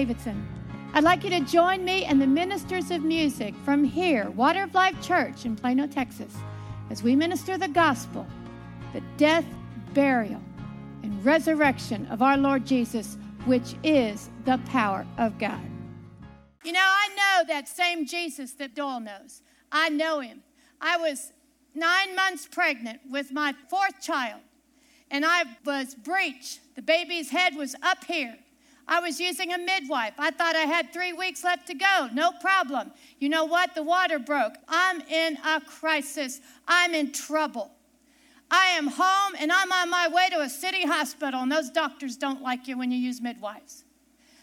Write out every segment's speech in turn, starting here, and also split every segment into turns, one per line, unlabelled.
Davidson. I'd like you to join me and the ministers of music from here, Water of Life Church in Plano, Texas, as we minister the gospel, the death, burial, and resurrection of our Lord Jesus, which is the power of God. You know, I know that same Jesus that Doyle knows. I know him. I was nine months pregnant with my fourth child, and I was breech. The baby's head was up here. I was using a midwife. I thought I had three weeks left to go. No problem. You know what? The water broke. I'm in a crisis. I'm in trouble. I am home and I'm on my way to a city hospital, and those doctors don't like you when you use midwives.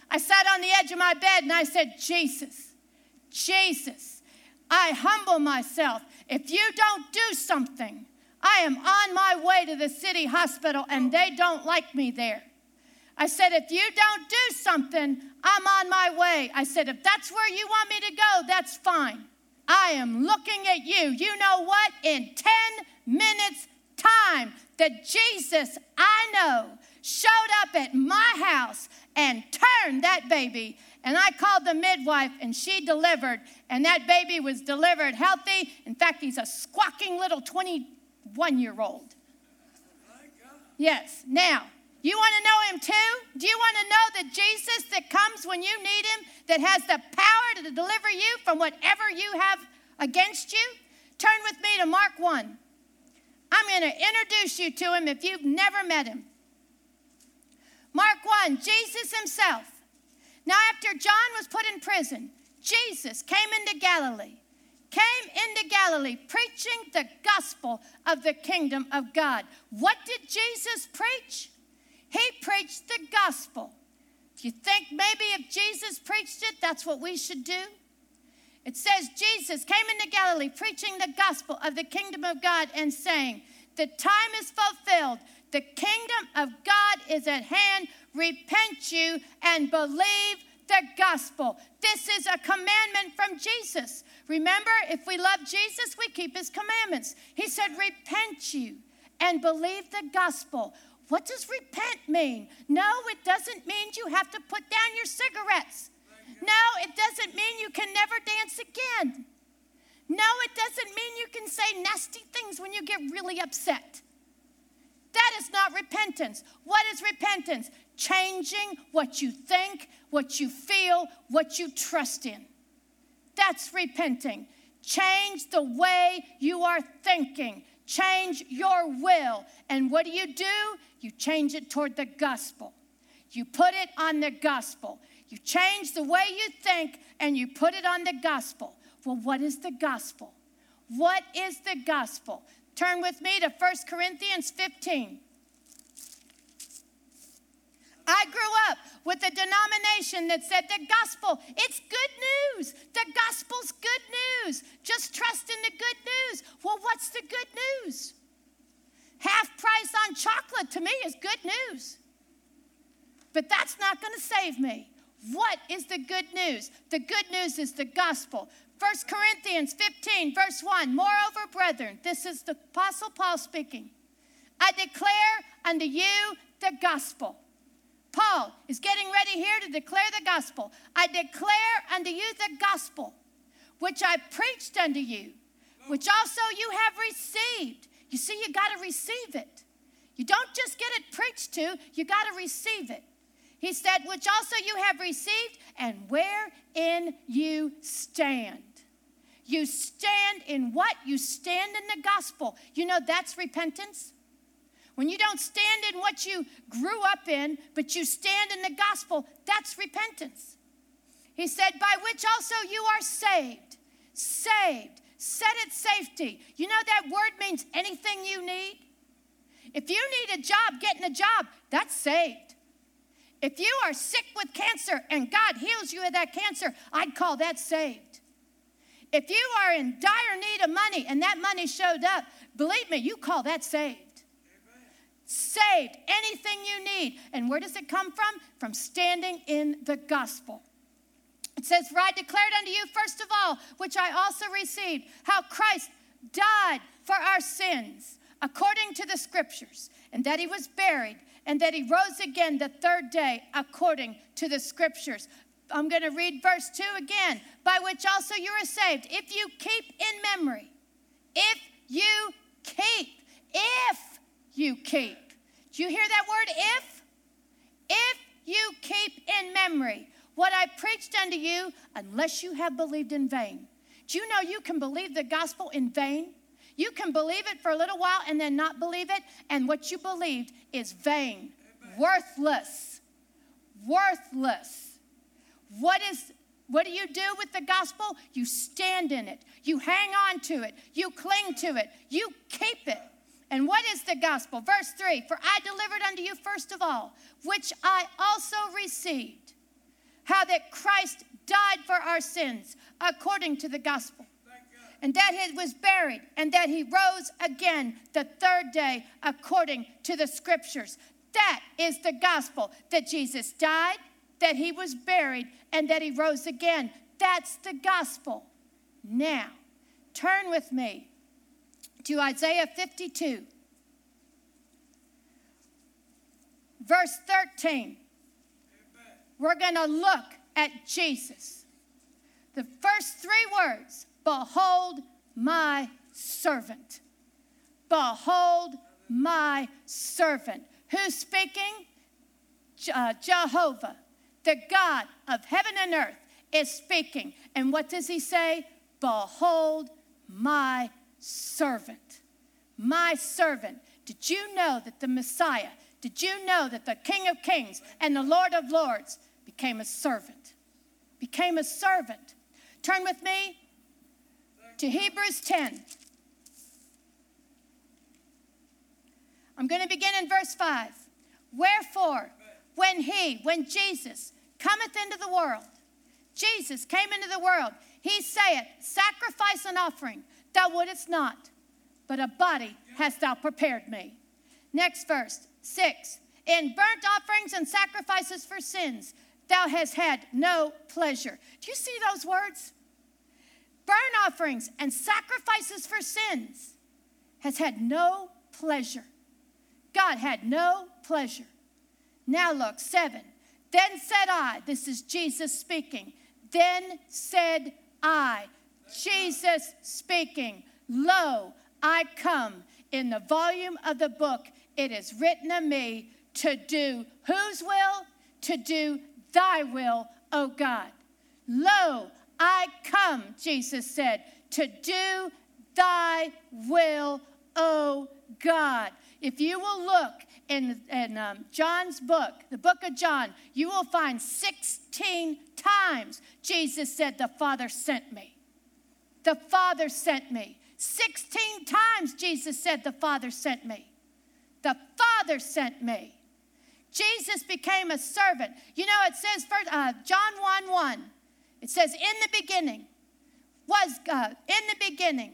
I sat on the edge of my bed and I said, Jesus, Jesus, I humble myself. If you don't do something, I am on my way to the city hospital and they don't like me there. I said, if you don't do something, I'm on my way. I said, if that's where you want me to go, that's fine. I am looking at you. You know what? In 10 minutes' time, the Jesus I know showed up at my house and turned that baby. And I called the midwife and she delivered, and that baby was delivered healthy. In fact, he's a squawking little 21 year old. Yes. Now, you want to know him too? Do you want to know the Jesus that comes when you need him, that has the power to deliver you from whatever you have against you? Turn with me to Mark 1. I'm going to introduce you to him if you've never met him. Mark 1, Jesus himself. Now, after John was put in prison, Jesus came into Galilee, came into Galilee preaching the gospel of the kingdom of God. What did Jesus preach? He preached the gospel. Do you think maybe if Jesus preached it, that's what we should do? It says Jesus came into Galilee preaching the gospel of the kingdom of God and saying, The time is fulfilled. The kingdom of God is at hand. Repent you and believe the gospel. This is a commandment from Jesus. Remember, if we love Jesus, we keep his commandments. He said, Repent you and believe the gospel. What does repent mean? No, it doesn't mean you have to put down your cigarettes. No, it doesn't mean you can never dance again. No, it doesn't mean you can say nasty things when you get really upset. That is not repentance. What is repentance? Changing what you think, what you feel, what you trust in. That's repenting. Change the way you are thinking. Change your will. And what do you do? You change it toward the gospel. You put it on the gospel. You change the way you think and you put it on the gospel. Well, what is the gospel? What is the gospel? Turn with me to 1 Corinthians 15. I grew up with a denomination that said the gospel, it's good news. The gospel's good news. Just trust in the good news. Well, what's the good news? Half price on chocolate to me is good news. But that's not going to save me. What is the good news? The good news is the gospel. 1 Corinthians 15, verse 1 Moreover, brethren, this is the Apostle Paul speaking. I declare unto you the gospel. Paul is getting ready here to declare the gospel. I declare unto you the gospel, which I preached unto you, which also you have received. You see, you got to receive it. You don't just get it preached to, you got to receive it. He said, which also you have received, and wherein you stand. You stand in what? You stand in the gospel. You know that's repentance. When you don't stand in what you grew up in, but you stand in the gospel, that's repentance. He said, by which also you are saved. Saved. Set at safety. You know that word means anything you need. If you need a job, getting a job, that's saved. If you are sick with cancer and God heals you of that cancer, I'd call that saved. If you are in dire need of money and that money showed up, believe me, you call that saved. Saved, anything you need. And where does it come from? From standing in the gospel. It says, For I declared unto you, first of all, which I also received, how Christ died for our sins according to the scriptures, and that he was buried, and that he rose again the third day according to the scriptures. I'm going to read verse 2 again. By which also you are saved, if you keep in memory. If you keep. If you keep. Do you hear that word if? If you keep in memory what I preached unto you, unless you have believed in vain. Do you know you can believe the gospel in vain? You can believe it for a little while and then not believe it, and what you believed is vain, Amen. worthless, worthless. What is what do you do with the gospel? You stand in it. You hang on to it. You cling to it. You keep it. And what is the gospel? Verse 3 For I delivered unto you first of all, which I also received, how that Christ died for our sins according to the gospel and that he was buried, and that he rose again the third day according to the scriptures. That is the gospel that Jesus died, that he was buried, and that he rose again. That's the gospel. Now, turn with me to Isaiah 52, verse 13. We're going to look at Jesus. The first three words Behold my servant. Behold my servant. Who's speaking? Uh, Jehovah, the God of heaven and earth, is speaking. And what does he say? Behold my servant. My servant. Did you know that the Messiah, did you know that the King of Kings and the Lord of Lords became a servant? Became a servant. Turn with me to Hebrews 10. I'm going to begin in verse 5. Wherefore, when he, when Jesus cometh into the world, Jesus came into the world, he saith, Sacrifice and offering thou wouldest not, but a body hast thou prepared me. Next verse, 6. In burnt offerings and sacrifices for sins, thou hast had no pleasure. Do you see those words? burnt offerings, and sacrifices for sins has had no pleasure. God had no pleasure. Now look, seven. Then said I, this is Jesus speaking. Then said I, Jesus speaking, Lo, I come. In the volume of the book, it is written of me to do whose will? To do thy will, O God. Lo, I come, Jesus said, to do thy will, O God. If you will look in, in um, John's book, the book of John, you will find 16 times Jesus said, The Father sent me. The Father sent me. 16 times Jesus said, The Father sent me. The Father sent me. Jesus became a servant. You know, it says, first, uh, John 1 1. It says, In the beginning was God. In the beginning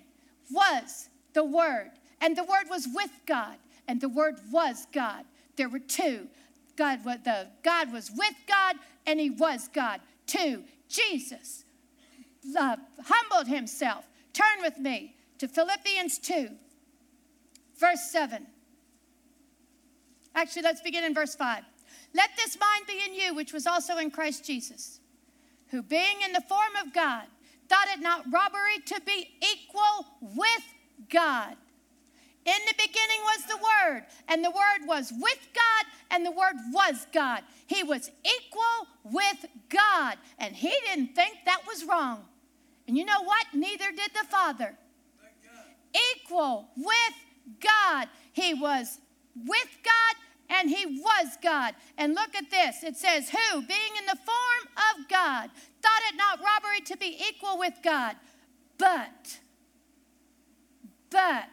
was the Word. And the Word was with God. And the Word was God. There were two. God, the, God was with God and He was God. Two, Jesus uh, humbled Himself. Turn with me to Philippians 2, verse 7. Actually, let's begin in verse 5. Let this mind be in you, which was also in Christ Jesus who being in the form of God, thought it not robbery to be equal with God. In the beginning was the Word, and the Word was with God, and the Word was God. He was equal with God, and he didn't think that was wrong. And you know what? Neither did the Father. Equal with God. He was with God and he was God. And look at this it says, Who, being in the form of God, thought it not robbery to be equal with God, but, but,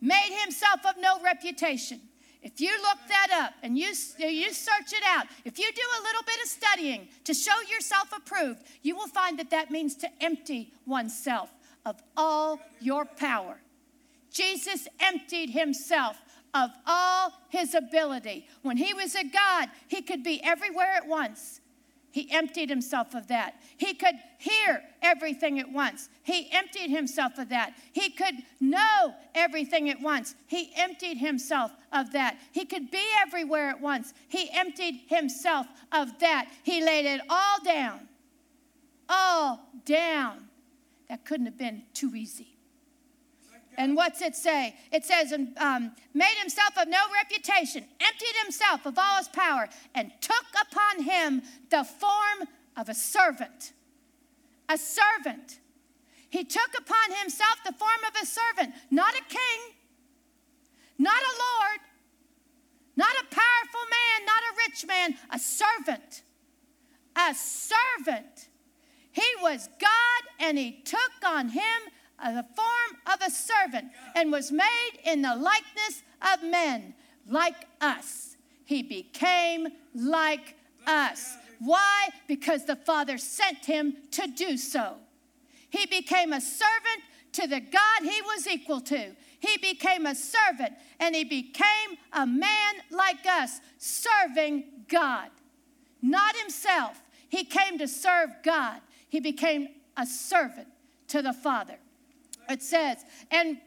made himself of no reputation. If you look that up and you, you search it out, if you do a little bit of studying to show yourself approved, you will find that that means to empty oneself of all your power. Jesus emptied himself of all his ability. When he was a God, he could be everywhere at once. He emptied himself of that. He could hear everything at once. He emptied himself of that. He could know everything at once. He emptied himself of that. He could be everywhere at once. He emptied himself of that. He laid it all down. All down. That couldn't have been too easy. And what's it say? It says, um, made himself of no reputation, emptied himself of all his power, and took upon him the form of a servant. A servant. He took upon himself the form of a servant, not a king, not a lord, not a powerful man, not a rich man, a servant. A servant. He was God and he took on him the form of a servant and was made in the likeness of men, like us. He became like us. Why? Because the Father sent him to do so. He became a servant to the God he was equal to. He became a servant and he became a man like us, serving God, not himself. He came to serve God. He became a servant to the Father. It says, and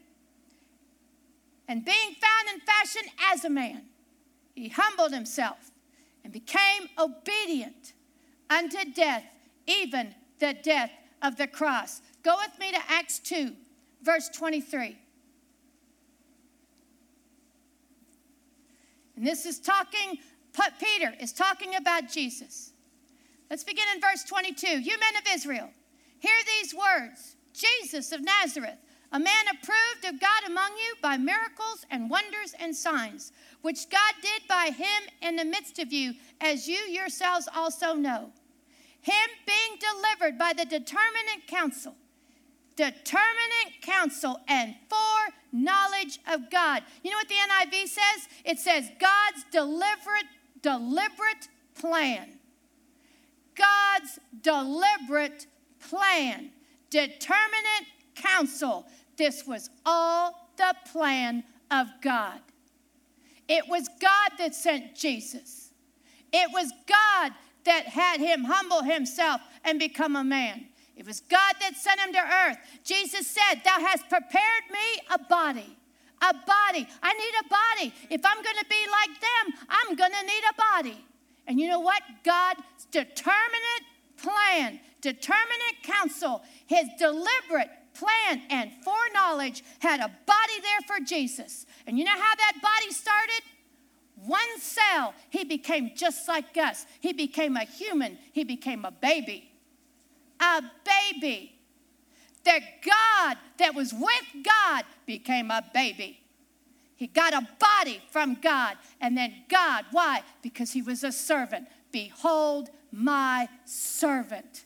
and being found in fashion as a man, he humbled himself and became obedient unto death, even the death of the cross. Go with me to Acts 2, verse 23. And this is talking, Peter is talking about Jesus. Let's begin in verse 22. You men of Israel, hear these words Jesus of Nazareth, a man approved of God among you by miracles and wonders and signs, which God did by him in the midst of you, as you yourselves also know. Him being delivered by the determinate counsel, determinate counsel and foreknowledge of God. You know what the NIV says? It says God's deliberate, deliberate plan. God's deliberate plan determinate counsel. This was all the plan of God. It was God that sent Jesus. It was God that had him humble himself and become a man. It was God that sent him to earth. Jesus said, Thou hast prepared me a body. A body. I need a body. If I'm going to be like them, I'm going to need a body. And you know what? God's determinate plan, determinate counsel, his deliberate plan and foreknowledge had a body there for Jesus. And you know how that body started? One cell, he became just like us. He became a human, he became a baby. A baby. The God that was with God became a baby. He got a body from God. And then God, why? Because he was a servant. Behold, my servant.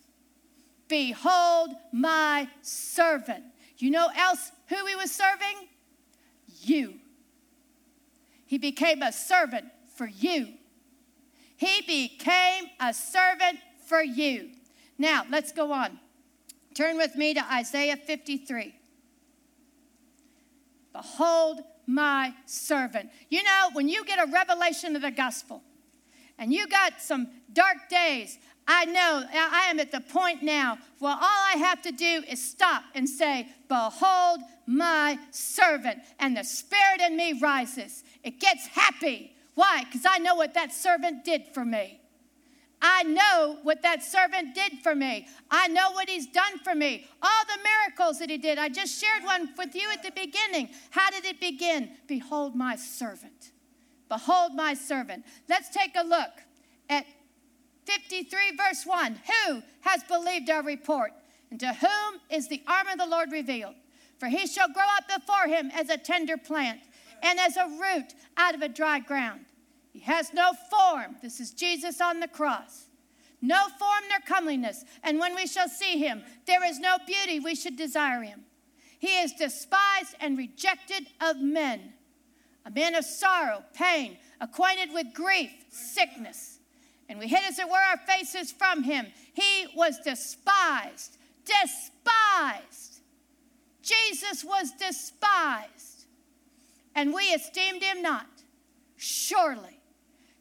Behold my servant. You know else who he was serving? You. He became a servant for you. He became a servant for you. Now, let's go on. Turn with me to Isaiah 53. Behold my servant. You know, when you get a revelation of the gospel and you got some dark days, I know I am at the point now where all I have to do is stop and say, Behold my servant. And the spirit in me rises. It gets happy. Why? Because I know what that servant did for me. I know what that servant did for me. I know what he's done for me. All the miracles that he did. I just shared one with you at the beginning. How did it begin? Behold my servant. Behold my servant. Let's take a look at 53, verse 1 Who has believed our report? And to whom is the arm of the Lord revealed? For he shall grow up before him as a tender plant and as a root out of a dry ground. He has no form. This is Jesus on the cross. No form nor comeliness. And when we shall see him, there is no beauty we should desire him. He is despised and rejected of men, a man of sorrow, pain, acquainted with grief, sickness and we hid as it were our faces from him. He was despised, despised. Jesus was despised, and we esteemed him not. Surely,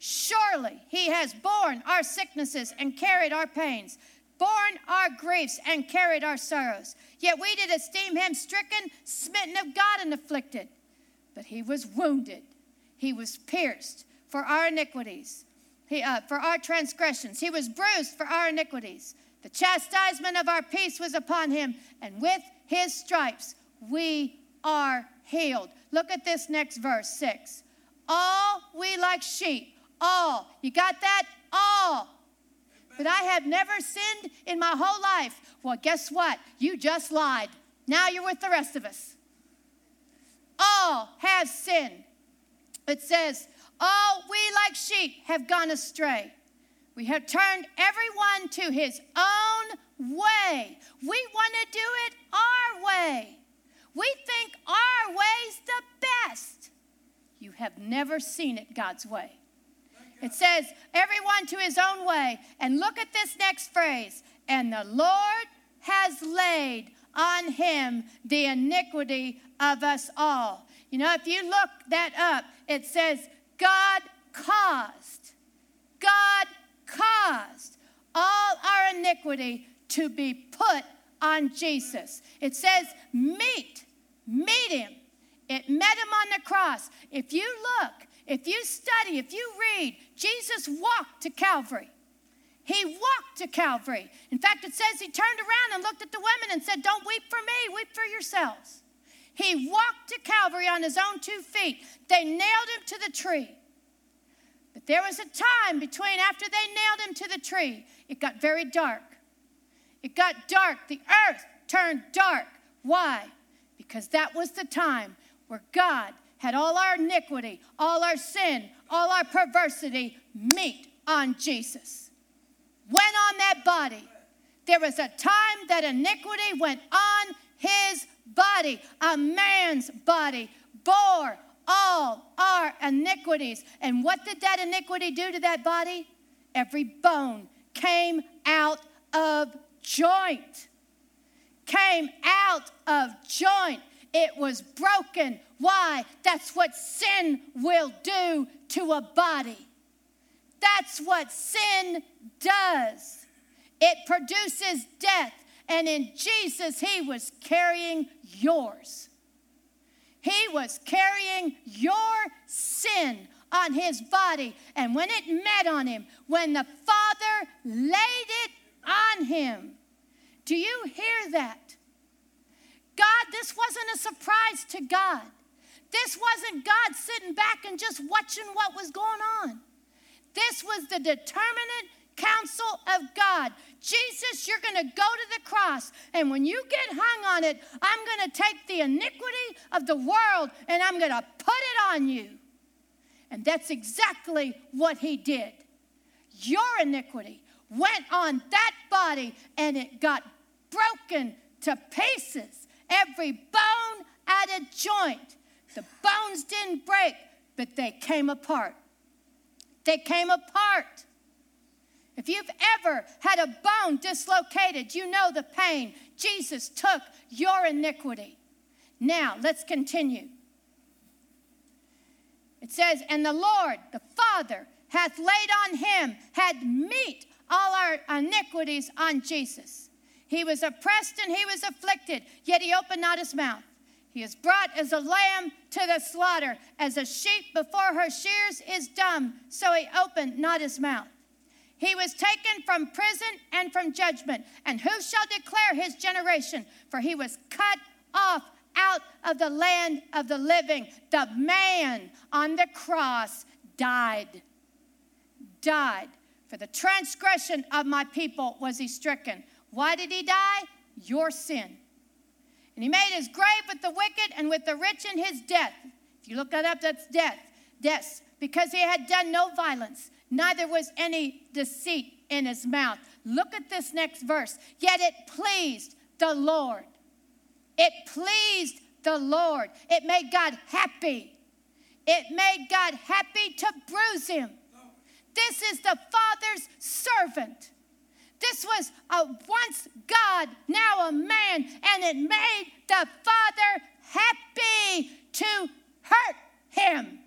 Surely he has borne our sicknesses and carried our pains, borne our griefs and carried our sorrows. Yet we did esteem him stricken, smitten of God, and afflicted. But he was wounded, he was pierced for our iniquities, he, uh, for our transgressions. He was bruised for our iniquities. The chastisement of our peace was upon him, and with his stripes we are healed. Look at this next verse, 6. All we like sheep, all. You got that? All. But I have never sinned in my whole life. Well, guess what? You just lied. Now you're with the rest of us. All have sinned. It says, All we like sheep have gone astray. We have turned everyone to his own way. We want to do it our way. We think our way's the best. You have never seen it God's way. It says, everyone to his own way. And look at this next phrase. And the Lord has laid on him the iniquity of us all. You know, if you look that up, it says, God caused, God caused all our iniquity to be put on Jesus. It says, meet, meet him. It met him on the cross. If you look, if you study, if you read, Jesus walked to Calvary. He walked to Calvary. In fact, it says he turned around and looked at the women and said, Don't weep for me, weep for yourselves. He walked to Calvary on his own two feet. They nailed him to the tree. But there was a time between after they nailed him to the tree, it got very dark. It got dark. The earth turned dark. Why? Because that was the time where God had all our iniquity, all our sin, all our perversity meet on Jesus. Went on that body. There was a time that iniquity went on his body, a man's body, bore all our iniquities. And what did that iniquity do to that body? Every bone came out of joint. Came out of joint. It was broken. Why? That's what sin will do to a body. That's what sin does. It produces death. And in Jesus, He was carrying yours. He was carrying your sin on His body. And when it met on Him, when the Father laid it on Him, do you hear that? God, this wasn't a surprise to God. This wasn't God sitting back and just watching what was going on. This was the determinate counsel of God. Jesus, you're going to go to the cross, and when you get hung on it, I'm going to take the iniquity of the world and I'm going to put it on you. And that's exactly what he did. Your iniquity went on that body and it got broken to pieces every bone at a joint. The bones didn't break, but they came apart. They came apart. If you've ever had a bone dislocated, you know the pain. Jesus took your iniquity. Now, let's continue. It says, And the Lord, the Father, hath laid on him, had meet all our iniquities on Jesus. He was oppressed and he was afflicted, yet he opened not his mouth. He is brought as a lamb to the slaughter, as a sheep before her shears is dumb, so he opened not his mouth. He was taken from prison and from judgment, and who shall declare his generation? For he was cut off out of the land of the living. The man on the cross died. Died. For the transgression of my people was he stricken. Why did he die? Your sin. And he made his grave with the wicked and with the rich in his death. If you look that up, that's death. Death. Because he had done no violence, neither was any deceit in his mouth. Look at this next verse. Yet it pleased the Lord. It pleased the Lord. It made God happy. It made God happy to bruise him. This is the Father's servant. This was a once God, now a man, and it made the Father happy to hurt him.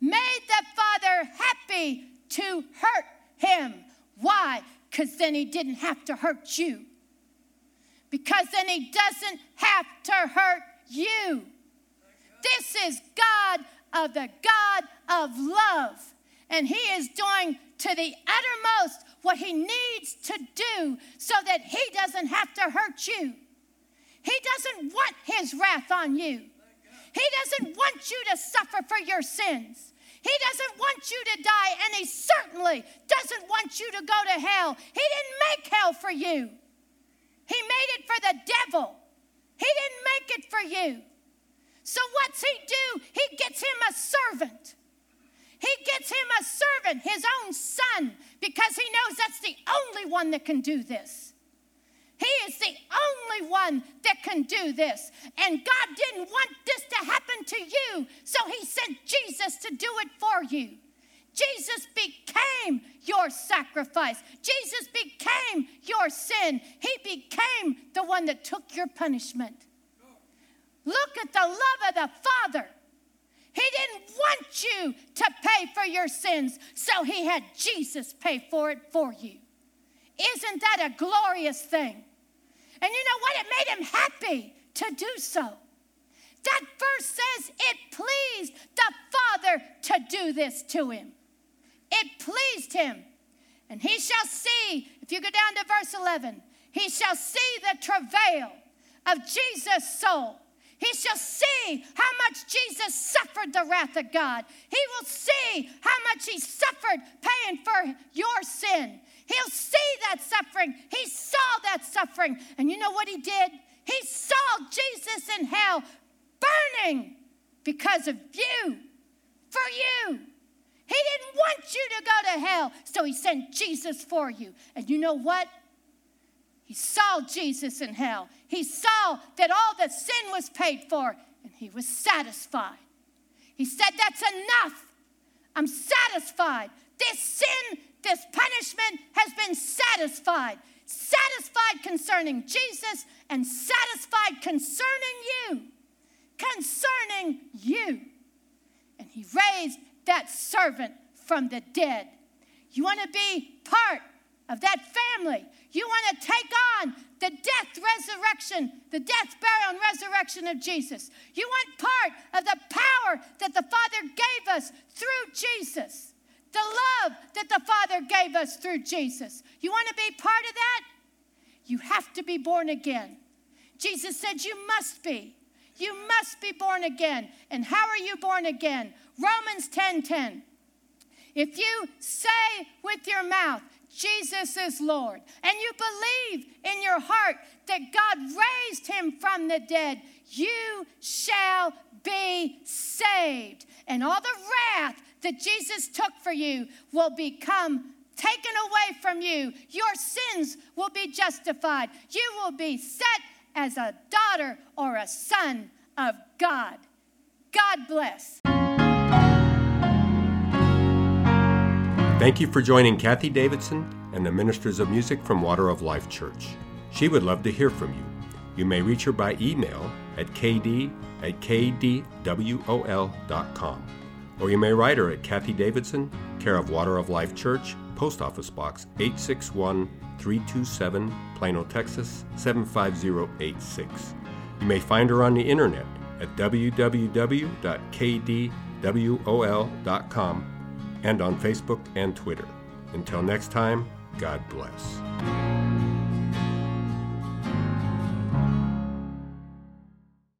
Made the Father happy to hurt him. Why? Because then he didn't have to hurt you. Because then he doesn't have to hurt you. This is God of the God of love. And he is doing to the uttermost what he needs to do so that he doesn't have to hurt you. He doesn't want his wrath on you. He doesn't want you to suffer for your sins. He doesn't want you to die, and he certainly doesn't want you to go to hell. He didn't make hell for you, he made it for the devil. He didn't make it for you. So, what's he do? He gets him a servant. He gets him a servant, his own son, because he knows that's the only one that can do this. He is the only one that can do this. And God didn't want this to happen to you, so He sent Jesus to do it for you. Jesus became your sacrifice. Jesus became your sin. He became the one that took your punishment. Look at the love of the Father. He didn't want you to pay for your sins, so He had Jesus pay for it for you. Isn't that a glorious thing? And you know what? It made him happy to do so. That verse says it pleased the Father to do this to him. It pleased him. And he shall see, if you go down to verse 11, he shall see the travail of Jesus' soul. He shall see how much Jesus suffered the wrath of God. He will see how much he suffered paying for your sin. He'll see that suffering. He saw that suffering. And you know what he did? He saw Jesus in hell burning because of you, for you. He didn't want you to go to hell, so he sent Jesus for you. And you know what? He saw Jesus in hell. He saw that all the sin was paid for, and he was satisfied. He said, That's enough. I'm satisfied. This sin this punishment has been satisfied. Satisfied concerning Jesus and satisfied concerning you. Concerning you. And he raised that servant from the dead. You want to be part of that family. You want to take on the death, resurrection, the death, burial, and resurrection of Jesus. You want part of the power that the Father gave us through Jesus the love that the Father gave us through Jesus. You want to be part of that? You have to be born again. Jesus said, You must be. You must be born again. And how are you born again? Romans 10 10. If you say with your mouth, Jesus is Lord, and you believe in your heart that God raised him from the dead, you shall be saved. And all the wrath that Jesus took for you will become taken away from you. Your sins will be justified. You will be set as a daughter or a son of God. God bless.
Thank you for joining Kathie Davidson and the Ministers of Music from Water of Life Church. She would love to hear from you. You may reach her by email at kd at kdwol.com. Or you may write her at Kathie Davidson, care of Water of Life Church, Post Office Box 861 327, Plano, Texas 75086. You may find her on the internet at www.kdwol.com and on Facebook and Twitter. Until next time, God bless.